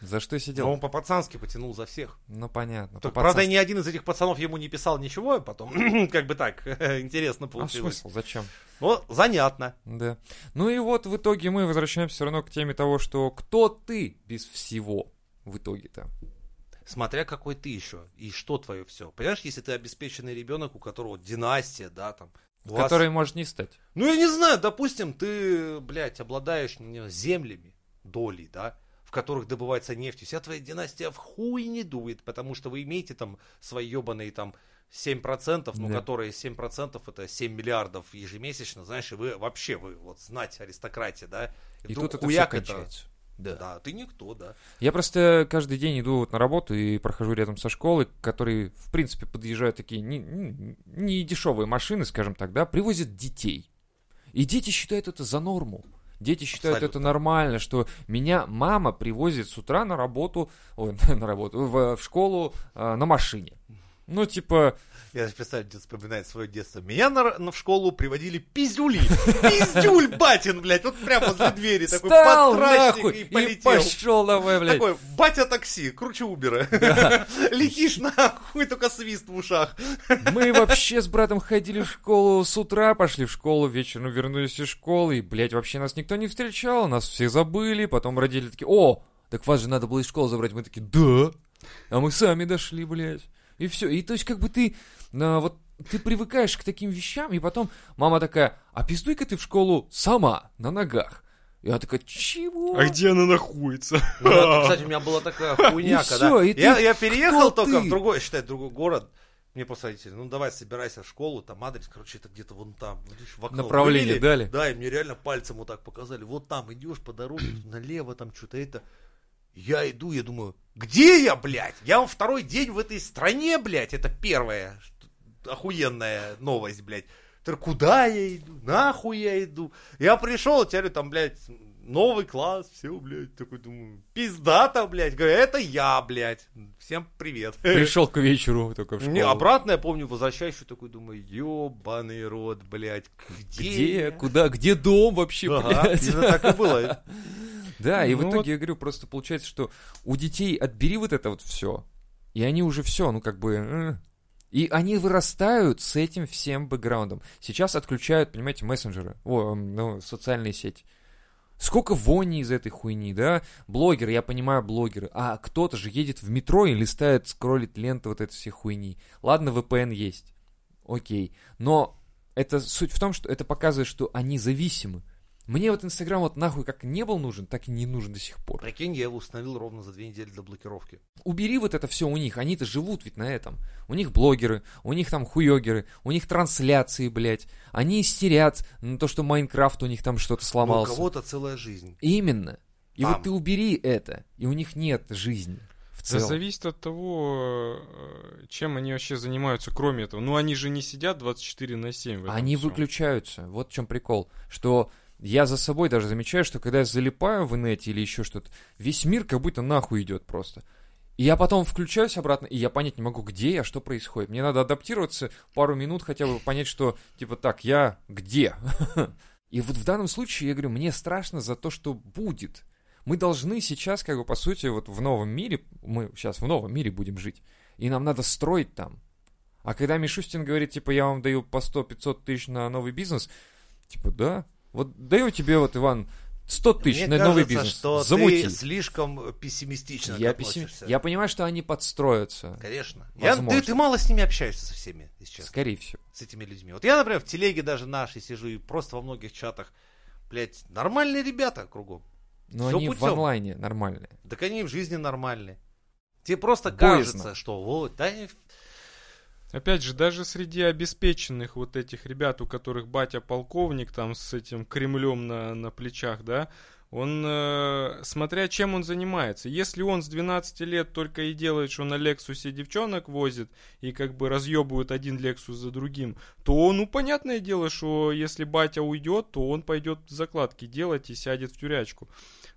За что Но сидел? он по-пацански потянул за всех. Ну, понятно. Только, правда, ни один из этих пацанов ему не писал ничего, а потом, [CLEARS THROAT] как бы так, [LAUGHS] интересно А получилось. смысл? Зачем? Но занятно. Да. Ну и вот в итоге мы возвращаемся все равно к теме того, что кто ты без всего в итоге-то? Смотря какой ты еще и что твое все. Понимаешь, если ты обеспеченный ребенок, у которого династия, да, там. вас- Который может не стать. Ну, я не знаю, допустим, ты, блядь, обладаешь не знаю, землями, долей, да, в которых добывается нефть. Вся твоя династия в хуй не дует, потому что вы имеете там свои ебаные там 7%, ну, Да. которые 7% это 7 миллиардов ежемесячно, знаешь, и вы вообще, вы вот знать аристократия, да, И вдруг тут это все это- кончается. Да. Да, ты никто, да. Я просто каждый день иду вот на работу и прохожу рядом со школой, которые, в принципе, подъезжают такие не, не- не дешевые машины, скажем так, да, привозят детей. И дети считают это за норму. Дети считают это Абсолютно. нормально, что меня мама привозит с утра на работу, ой, [LAUGHS] на работу, в, в школу а, на машине. Ну, типа, Я представляю, где вспоминает свое детство. Меня на, на- в школу приводили пиздюли. Пиздюль, батин, блядь, вот прямо возле двери. Такой подсрачник нахуй и и полетел. пошел давай, блядь. Такой, батя такси, круче Убера. Летишь нахуй, только свист в ушах. Мы вообще с братом ходили в школу с утра, пошли в школу, вечером вернулись из школы, и, блядь, вообще нас никто не встречал, нас все забыли, потом родители такие, о, так вас же надо было из школы забрать. Мы такие, да. А мы сами дошли, блядь. И все. И то есть, как бы ты, а, вот, ты привыкаешь к таким вещам, и потом мама такая, а пиздуй-ка ты в школу сама, на ногах. И она такая, чего? А где она находится? Ну, это, кстати, у меня была такая [LAUGHS] хуйня, И когда... всё, и ты- Я я переехал кто только ты? в другой, считай, другой город. Мне просто родители, ну давай, собирайся в школу, там адрес, короче, это где-то вон там. Видишь, в окно Направление вывели. дали? Да, и мне реально пальцем вот так показали. Вот там идешь по дороге, налево, там что-то это. Я иду, я думаю, где я, блядь? Я вам второй день в этой стране, блядь, это первая охуенная новость, блядь. Куда я иду? Нахуй я иду? Я пришел, теперь там, блядь, новый класс, все, блядь, такой думаю, пиздата, блядь. Говорю, это я, блядь. Всем привет. Пришел к вечеру [LAUGHS] только в школу. Не, обратно я помню, возвращаюсь, такой думаю, ебаный рот, блядь, где? Где? я?» Куда? Где дом вообще, Ага, блядь? именно так и было. [LAUGHS] Да, и в Ну итоге, я говорю, просто получается, что у детей отбери вот это вот все, и они уже все, ну как бы... э. И они вырастают с этим всем бэкграундом. Сейчас отключают, понимаете, мессенджеры, о, ну, социальные сети. Сколько вони из этой хуйни, да? Блогеры, я понимаю, блогеры. А кто-то же едет в метро и листает, скроллит ленты вот этой всей хуйни. Ладно, VPN есть. Окей. Но это суть в том, что это показывает, что они зависимы. Мне вот Инстаграм вот нахуй как не был нужен, так и не нужен до сих пор. Прикинь, я его установил ровно за две недели до блокировки. Убери вот это все у них, они-то живут ведь на этом. У них блогеры, у них там хуёгеры, у них трансляции, блядь. Они истерят на то, что Майнкрафт у них там что-то Но у сломался. кого-то целая жизнь. Именно. И Там. вот ты убери это, и у них нет жизни в Да целом. зависит от того, э, чем они вообще занимаются, кроме этого. Ну, они же не сидят 24 на 7 в этом Они всём. выключаются. Вот в чем прикол. Что я за собой даже замечаю, что когда я залипаю в инете или еще что-то, весь мир как будто нахуй идет просто. И я потом включаюсь обратно, и я понять не могу, где я, что происходит. Мне надо адаптироваться пару минут, хотя бы понять, что, типа, так, я где? [LAUGHS] И вот в данном случае, я говорю, мне страшно за то, что будет. Мы должны сейчас, как бы, по сути, вот в новом мире, мы сейчас в новом мире будем жить, и нам надо строить там. А когда Мишустин говорит, типа, я вам даю по 100-500 тысяч на новый бизнес, типа, да, вот даю тебе, вот, Иван, 100 тысяч Мне на новый кажется, бизнес. что Замути. ты слишком пессимистично Я, относишься. пессим- я понимаю, что они подстроятся. Конечно. Я- ты, ты мало с ними общаешься со всеми, честно, Скорее всего. с этими людьми. Вот я, например, в телеге даже нашей сижу и просто во многих чатах, блядь, нормальные ребята кругом. Но Всё они в путём. онлайне нормальные. Так они в жизни нормальные. Тебе просто Боязно. кажется, что вот, да, Опять же, даже среди обеспеченных вот этих ребят, у которых батя полковник там с этим Кремлем на, на плечах, да, он, э, смотря чем он занимается, если он с 12 лет только и делает, что на Лексусе девчонок возит и как бы разъебывает один Лексус за другим, то, ну, понятное дело, что если батя уйдет, то он пойдет закладки делать и сядет в тюрячку.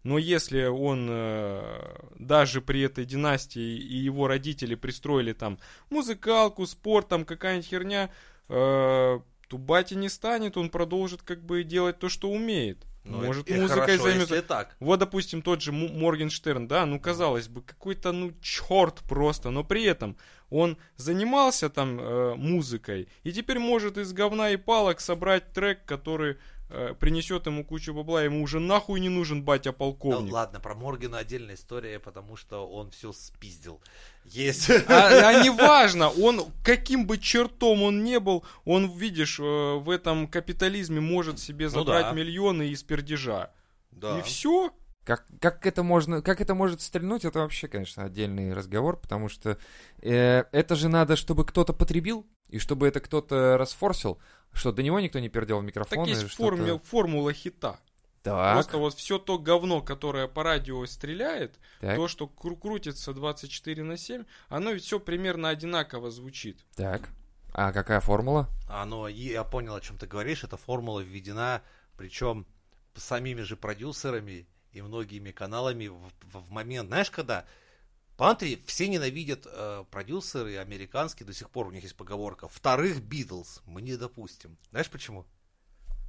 Но если он э, даже при этой династии и его родители пристроили там музыкалку, спорт, там какая-нибудь херня, э, то батя не станет, он продолжит как бы делать то, что умеет. Ну, Может, это- музыкой хорошо, займется. если так. Вот, допустим, тот же Моргенштерн, да, ну, казалось бы, какой-то, ну, черт просто, но при этом он занимался там э, музыкой, и теперь может из говна и палок собрать трек, который принесет ему кучу бабла, ему уже нахуй не нужен батя Ну, полковник. ладно, про Моргана отдельная история, потому что он все спиздил. Есть. А, а [LAUGHS] неважно, он каким бы чертом он не был, он, видишь, э, в этом капитализме может себе Ну забрать да. миллионы из пердежа. Да. И все. Как, как это можно, как это может стрельнуть, это вообще, конечно, отдельный разговор, потому что э, это же надо, чтобы кто-то потребил, и чтобы это кто-то расфорсил, что до него никто не пердел в микрофон. Так есть форми- формула хита. Так, Просто вот все то говно, которое по радио стреляет, так, то, что кру- крутится 24 на 7, оно ведь все примерно одинаково звучит. так. А какая формула? Оно, я понял, о чем ты говоришь. Эта формула введена, причем самими же продюсерами и многими каналами в, в- в момент, знаешь, когда Посмотри, все ненавидят э, продюсеры американские, до сих пор у них есть поговорка. Вторых Битлз мы не допустим. Знаешь почему?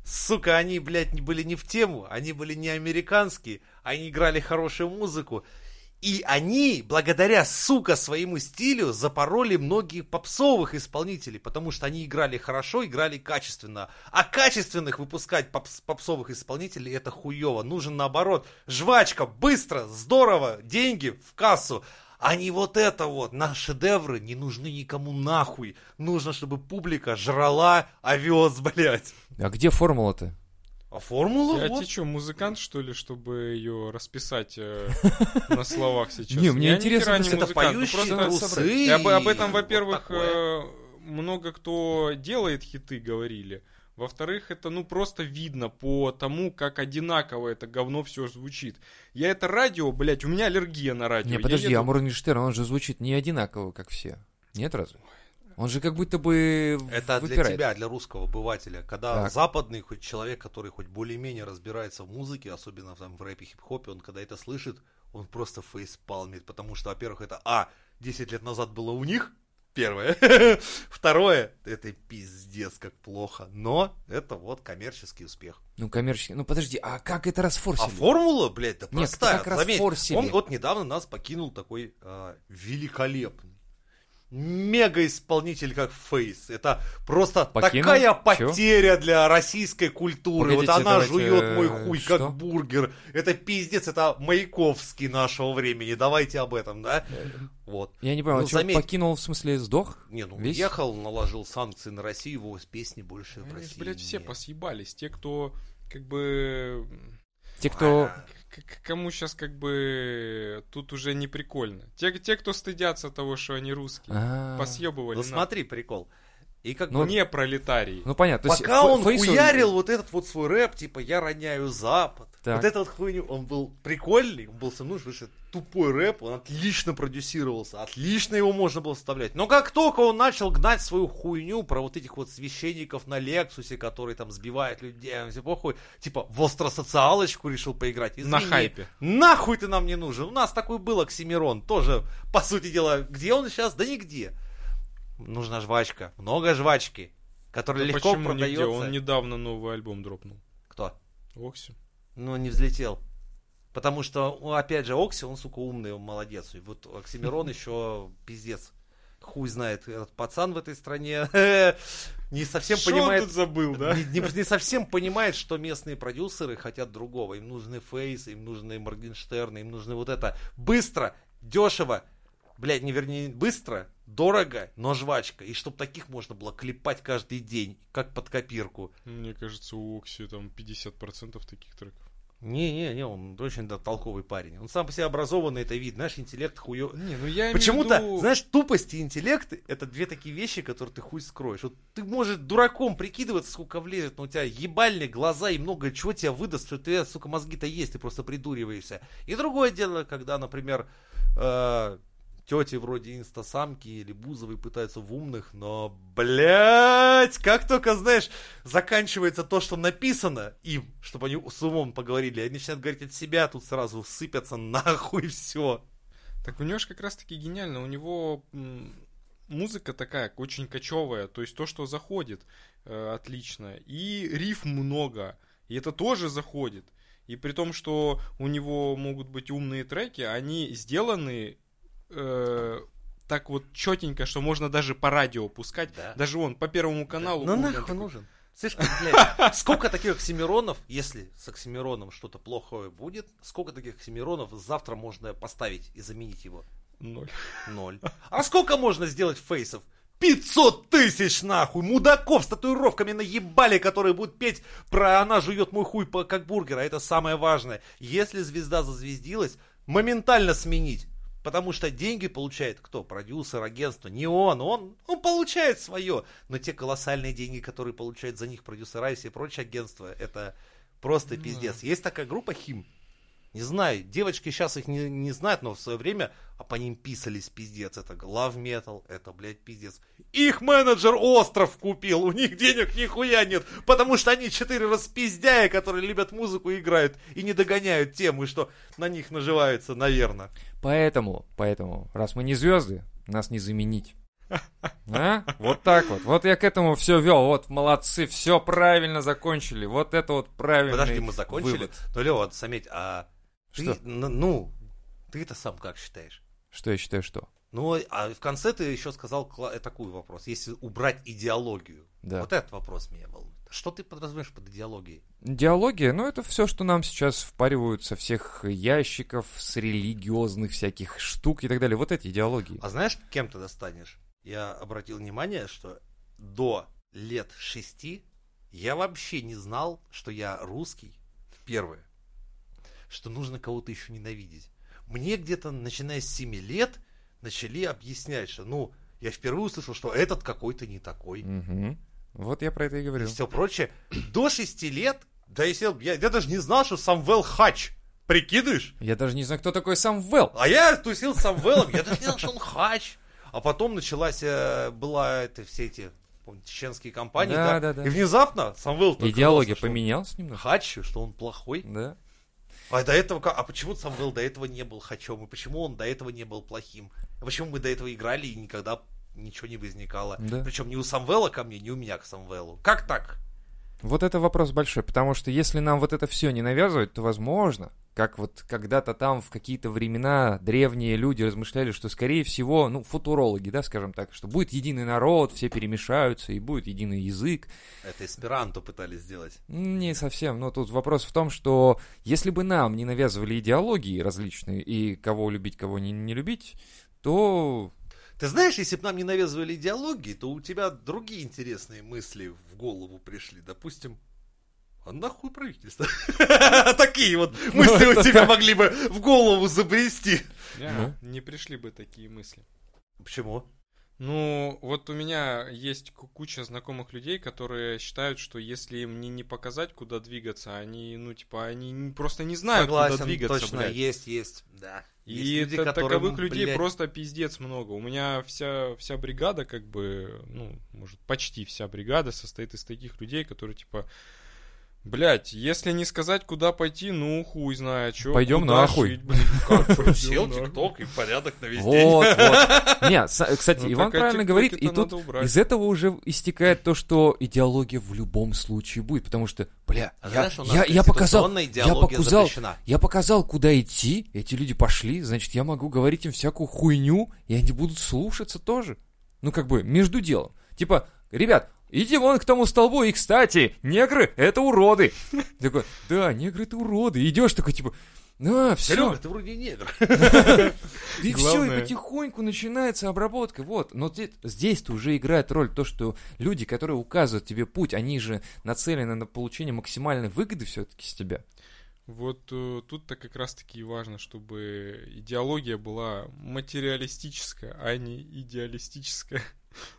Сука, они, блядь, были не в тему, они были не американские, они играли хорошую музыку. И они, благодаря, сука, своему стилю, запороли многих попсовых исполнителей, потому что они играли хорошо, играли качественно. А качественных выпускать попс- попсовых исполнителей это хуево. Нужен наоборот. Жвачка, быстро, здорово, деньги в кассу. А не вот это вот, на шедевры не нужны никому нахуй. Нужно, чтобы публика жрала овес, [LAUGHS] блядь. А где формула-то? А формула Я вот. тебе что, музыкант, что ли, чтобы ее расписать э, [LAUGHS] на словах сейчас? Не, мне интересно, не это ну, поющие трусы. Об, об этом, во-первых, э, много кто делает хиты, говорили. Во-вторых, это ну просто видно по тому, как одинаково это говно все звучит. Я это радио, блядь, у меня аллергия на радио. Не, подожди, еду- а Моргенштерн, он же звучит не одинаково, как все. Нет разве? Он же как будто бы Это для выпирает. тебя, для русского обывателя. Когда Так. западный хоть человек, который хоть более-менее разбирается в музыке, особенно там, в рэпе, хип-хопе, он когда это слышит, он просто фейспалмит. Потому что, во-первых, это А, 10 лет назад было у них, первое. [LAUGHS] Второе, это пиздец как плохо. Но это вот коммерческий успех. Ну, коммерческий. Ну, подожди, а как это расфорсили? А формула, блядь, да Нет, простая. как Заметь, расфорсили. он вот недавно нас покинул такой а, великолепный, мега-исполнитель как Фейс. Это просто Покинул? такая Чё? потеря для российской культуры. Погодите, вот она давайте, жует мой э, хуй, что? как бургер. Это пиздец, это Маяковский нашего времени. Давайте об этом, да? Вот. Я не понял, Ну, а чё, заметь- покинул, в смысле, сдох? Не, ну Весь? уехал, наложил санкции на Россию, его с песни больше в Они ж, России. блядь, все посъебались. Те, кто как бы... Те, кто... к- к- Кому сейчас как бы тут уже не прикольно. Те, те, кто стыдятся того, что они русские, А, посъебывали. Ну смотри, прикол. И как Ну, бы Не пролетарии. Ну, понятно. есть Пока Ф- он Фейсу- хуярил вот этот вот свой рэп, типа «Я роняю Запад», Так. вот этот хуйню, он был прикольный, он был со мной, что тупой рэп, он отлично продюсировался, отлично его можно было вставлять. Но как только он начал гнать свою хуйню про вот этих вот священников на Лексусе, которые там сбивают людей, все похуй, типа в остросоциалочку решил поиграть. На Извини, хайпе. Нахуй ты нам не нужен. У нас такой был Оксимирон, тоже, по сути дела, где он сейчас? Да нигде. Нужна жвачка, много жвачки, которая Да легко почему нигде? продается. Он недавно новый альбом дропнул. Кто? Окси. Ну, не взлетел. Потому что, опять же, Окси, он, сука, умный, он молодец. И вот Оксимирон [LAUGHS] еще пиздец. Хуй знает, этот пацан в этой стране [LAUGHS] не совсем Шо он понимает... тут забыл, да? Не, не- не совсем понимает, что местные продюсеры хотят другого. Им нужны фейсы, им нужны Моргенштерны, им нужны вот это быстро, дешево, блядь, не вернее быстро, дорого, но жвачка. И чтобы таких можно было клепать каждый день, как под копирку. Мне кажется, у Окси там 50% таких треков. Не-не-не, он очень да, толковый парень. Он сам по себе образованный, это видно. Знаешь, интеллект хуё... Не, ну я Почему-то, виду- знаешь, тупость и интеллект это две такие вещи, которые ты хуй скроешь. Вот ты можешь дураком прикидываться, сколько влезет, но у тебя ебальные глаза и много чего тебя выдаст, что ты, сука, мозги-то есть, ты просто придуриваешься. И другое дело, когда, например, э, тети вроде инстасамки или Бузовой пытаются в умных, но, блядь, как только, знаешь, заканчивается то, что написано им, чтобы они с умом поговорили, они начинают говорить от себя, тут сразу сыпятся нахуй [LAUGHS] все. Так у него же как раз таки гениально. У него музыка такая, очень кочевая. То есть то, что заходит, э, отлично. И рифм много. И это тоже заходит. И при том, что у него могут быть умные треки, они сделаны э, так вот четенько, что можно даже по радио пускать. Да. Даже он по первому каналу. Ну будет, нахуй такой, нужен. Слишком, [LAUGHS] блядь, сколько таких оксимиронов, если с оксимироном что-то плохое будет, сколько таких оксимиронов завтра можно поставить и заменить его? Ноль. Ноль. А сколько можно сделать фейсов? 500 тысяч нахуй мудаков с татуировками наебали, которые будут петь про «она жует мой хуй как бургер», а это самое важное. Если звезда зазвездилась, моментально сменить. Потому что деньги получает кто? Продюсер, агентство. Не он, он, он получает свое. Но те колоссальные деньги, которые получают за них продюсера и все прочие агентства, это просто Ну пиздец. Есть такая группа Хим. Не знаю, девочки сейчас их не, не знают, но в свое время а по ним писались пиздец. Это Love Metal, это, блядь, пиздец. Их менеджер остров купил, у них денег нихуя нет, потому что они четыре распиздяя, которые любят музыку и играют, и не догоняют темы, что на них наживаются, наверное. Поэтому, поэтому, раз мы не звезды, нас не заменить. А? Вот так вот. Вот я к этому все вел. Вот молодцы, все правильно закончили. Вот это вот правильный Подожди, мы закончили. вывод. Ну, Лева, вот заметь, а Что? н- ну, ты-то сам как считаешь? Что я считаю, что? Ну, а в конце ты еще сказал э, такой вопрос. Если убрать идеологию. Да. Вот этот вопрос меня волнует. Что ты подразумеваешь под идеологией? Диалогия, ну это все, что нам сейчас впаривают со всех ящиков, с религиозных всяких штук и так далее. Вот эти идеологии. А знаешь, кем ты достанешь? Я обратил внимание, что до лет шести я вообще не знал, что я русский. Первое. Что нужно кого-то еще ненавидеть. Мне где-то, начиная с 7 лет, начали объяснять, что, ну, я впервые услышал, что этот какой-то не такой. Мгм. Вот я про это и И говорю. все прочее. До 6 лет, да я, сидел- я, я даже не знал, что Самвел Хач. Прикидываешь? Я даже не знаю, кто такой сам Вэл. А я тусил с Самвелом, я даже не знал, что он хач. А потом началась, э, была это все эти помните, чеченские компании, Да, да, да, да. И внезапно Самвел Идеология поменялась немного. Хач, что он плохой. Да. А до этого, а почему Самвел до этого не был хачом? И почему он до этого не был плохим? А почему мы до этого играли и никогда ничего не возникало? Да. Причем ни у Самвела ко мне, ни у меня к Самвелу. Как так? Вот это вопрос большой, потому что если нам вот это все не навязывать, то возможно, как вот когда-то там в какие-то времена древние люди размышляли, что, скорее всего, ну, футурологи, да, скажем так, что будет единый народ, все перемешаются, и будет единый язык. Это эсперанто пытались сделать. Не совсем, но тут вопрос в том, что если бы нам не навязывали идеологии различные, и кого любить, кого не, не любить, то Ты знаешь, если бы нам не навязывали идеологии, то у тебя другие интересные мысли в голову пришли. Допустим, а нахуй правительство? [LAUGHS] Такие вот мысли у тебя могли бы в голову забрести. Не, Не пришли бы такие мысли. Почему? Ну, вот у меня есть ку- куча знакомых людей, которые считают, что если им не, не показать, куда двигаться, они, ну, типа, они просто не знают, куда Согласен, двигаться, точно, блядь. есть, есть, да. И Есть люди, та- которым, таковых людей блядь, просто пиздец много. У меня вся, вся бригада, как бы, ну, может, почти вся бригада состоит из таких людей, которые, типа, блядь, если не сказать, куда пойти, ну, хуй знает, что. Пойдем нахуй. [LAUGHS] Сел ТикТок и порядок на весь день. Вот, вот. [LAUGHS] Не, кстати, Ну, Иван а правильно говорит, и тут убрать. из этого уже истекает то, что идеология в любом случае будет, потому что, бля, А я, знаешь, у нас я, я показал, я идеология показал, запрещена. я показал, куда идти, эти люди пошли, значит, я могу говорить им всякую хуйню, и они будут слушаться тоже. Ну, как бы, между делом. Типа, ребят, иди вон к тому столбу, и, кстати, негры — это уроды. [LAUGHS] Такой, да, негры — это уроды. Идешь такой, типа, а, все. Серега, ты вроде негр. [LAUGHS] И все, и потихоньку начинается обработка. Вот. Но здесь- здесь-то уже играет роль то, что люди, которые указывают тебе путь, они же нацелены на получение максимальной выгоды все-таки с тебя. Вот э, тут-то как раз-таки и важно, чтобы идеология была материалистическая, а не идеалистическая. [LAUGHS]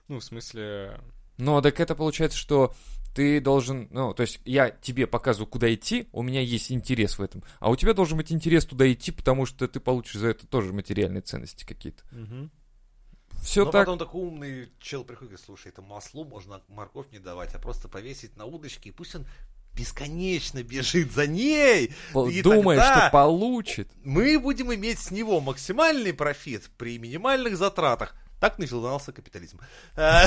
Ну, в смысле... Но так это получается, что ты должен, ну, то есть я тебе показываю, куда идти, у меня есть интерес в этом, а у тебя должен быть интерес туда идти, потому что ты получишь за это тоже материальные ценности какие-то. Все Но так. потом такой умный чел приходит и говорит, слушай, это маслу можно морковь не давать, а просто повесить на удочке, и пусть он бесконечно бежит за ней. Думает, тогда что получит. Мы будем иметь с него максимальный профит при минимальных затратах. Так начинался капитализм. Э,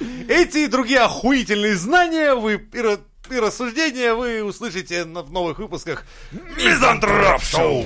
[LAUGHS] Эти и другие охуительные знания вы и ра- и рассуждения вы услышите в новых выпусках Мизантроп Шоу.